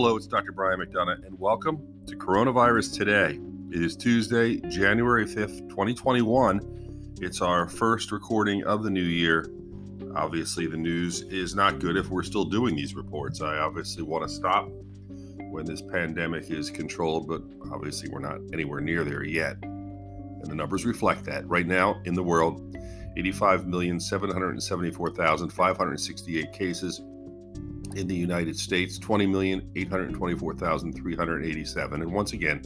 Hello, it's Dr. Brian McDonough, and welcome to Coronavirus Today. It is Tuesday, January 5th, 2021. It's our first recording of the new year. Obviously, the news is not good if we're still doing these reports. I obviously want to stop when this pandemic is controlled, but obviously, we're not anywhere near there yet. And the numbers reflect that. Right now in the world, 85,774,568 cases, in the United States, 20,824,387. And once again,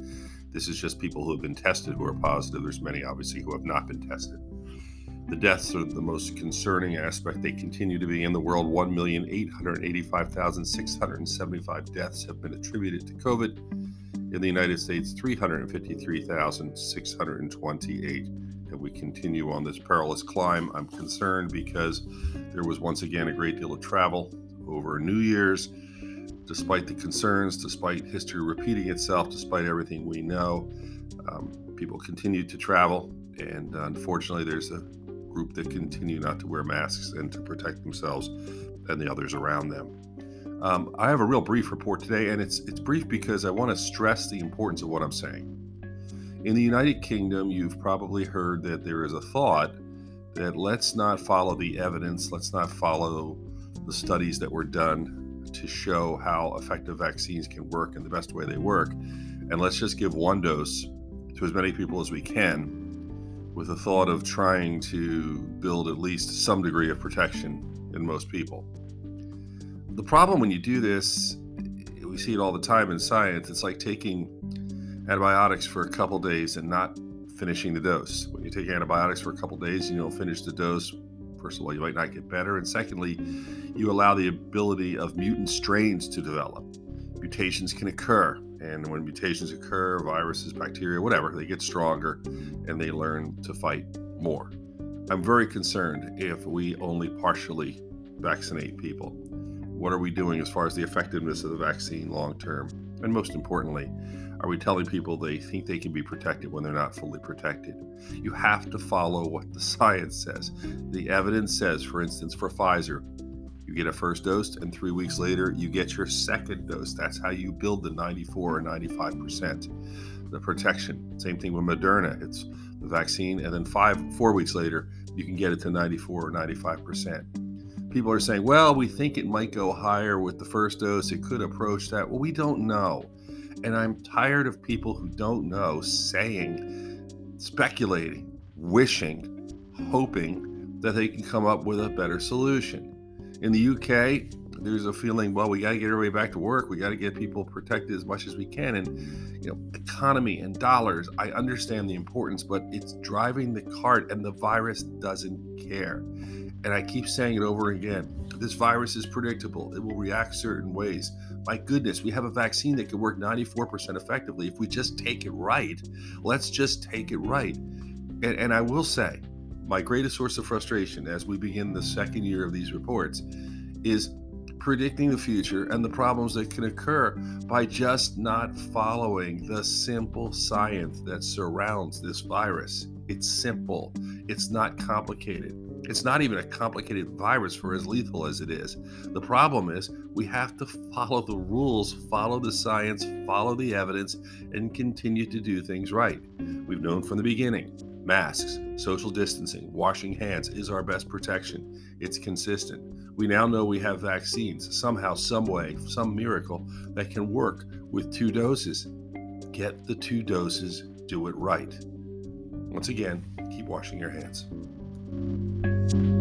this is just people who have been tested who are positive. There's many, obviously, who have not been tested. The deaths are the most concerning aspect. They continue to be in the world. 1,885,675 deaths have been attributed to COVID. In the United States, 353,628. And we continue on this perilous climb. I'm concerned because there was once again a great deal of travel over New Year's, despite the concerns, despite history repeating itself, despite everything we know. Um, people continue to travel, and uh, unfortunately, there's a group that continue not to wear masks and to protect themselves and the others around them. Um, I have a real brief report today, and it's it's brief because I want to stress the importance of what I'm saying. In the United Kingdom, you've probably heard that there is a thought that let's not follow the evidence, let's not follow the studies that were done to show how effective vaccines can work and the best way they work. And let's just give one dose to as many people as we can with the thought of trying to build at least some degree of protection in most people. The problem when you do this, we see it all the time in science, it's like taking antibiotics for a couple days and not finishing the dose. When you take antibiotics for a couple days and you don't finish the dose, First of all, you might not get better. And secondly, you allow the ability of mutant strains to develop. Mutations can occur. And when mutations occur, viruses, bacteria, whatever, they get stronger and they learn to fight more. I'm very concerned if we only partially vaccinate people. What are we doing as far as the effectiveness of the vaccine long term? And most importantly, are we telling people they think they can be protected when they're not fully protected? You have to follow what the science says. The evidence says, for instance, for Pfizer, you get a first dose, and three weeks later, you get your second dose. That's how you build the 94 or 95% the protection. Same thing with Moderna. It's the vaccine, and then five, four weeks later, you can get it to 94 or 95%. People are saying, well, we think it might go higher with the first dose. It could approach that. Well, we don't know. And I'm tired of people who don't know saying, speculating, wishing, hoping that they can come up with a better solution. In the UK, there's a feeling, well, we got to get everybody back to work. We got to get people protected as much as we can. And, you know, economy and dollars, I understand the importance, but it's driving the cart and the virus doesn't care. And I keep saying it over again. This virus is predictable. It will react certain ways. My goodness, we have a vaccine that can work 94% effectively if we just take it right. Let's just take it right. And, and I will say, my greatest source of frustration as we begin the second year of these reports is predicting the future and the problems that can occur by just not following the simple science that surrounds this virus. It's simple, it's not complicated. It's not even a complicated virus for as lethal as it is. The problem is we have to follow the rules, follow the science, follow the evidence, and continue to do things right. We've known from the beginning masks, social distancing, washing hands is our best protection. It's consistent. We now know we have vaccines, somehow, some way, some miracle that can work with two doses. Get the two doses, do it right. Once again, keep washing your hands. you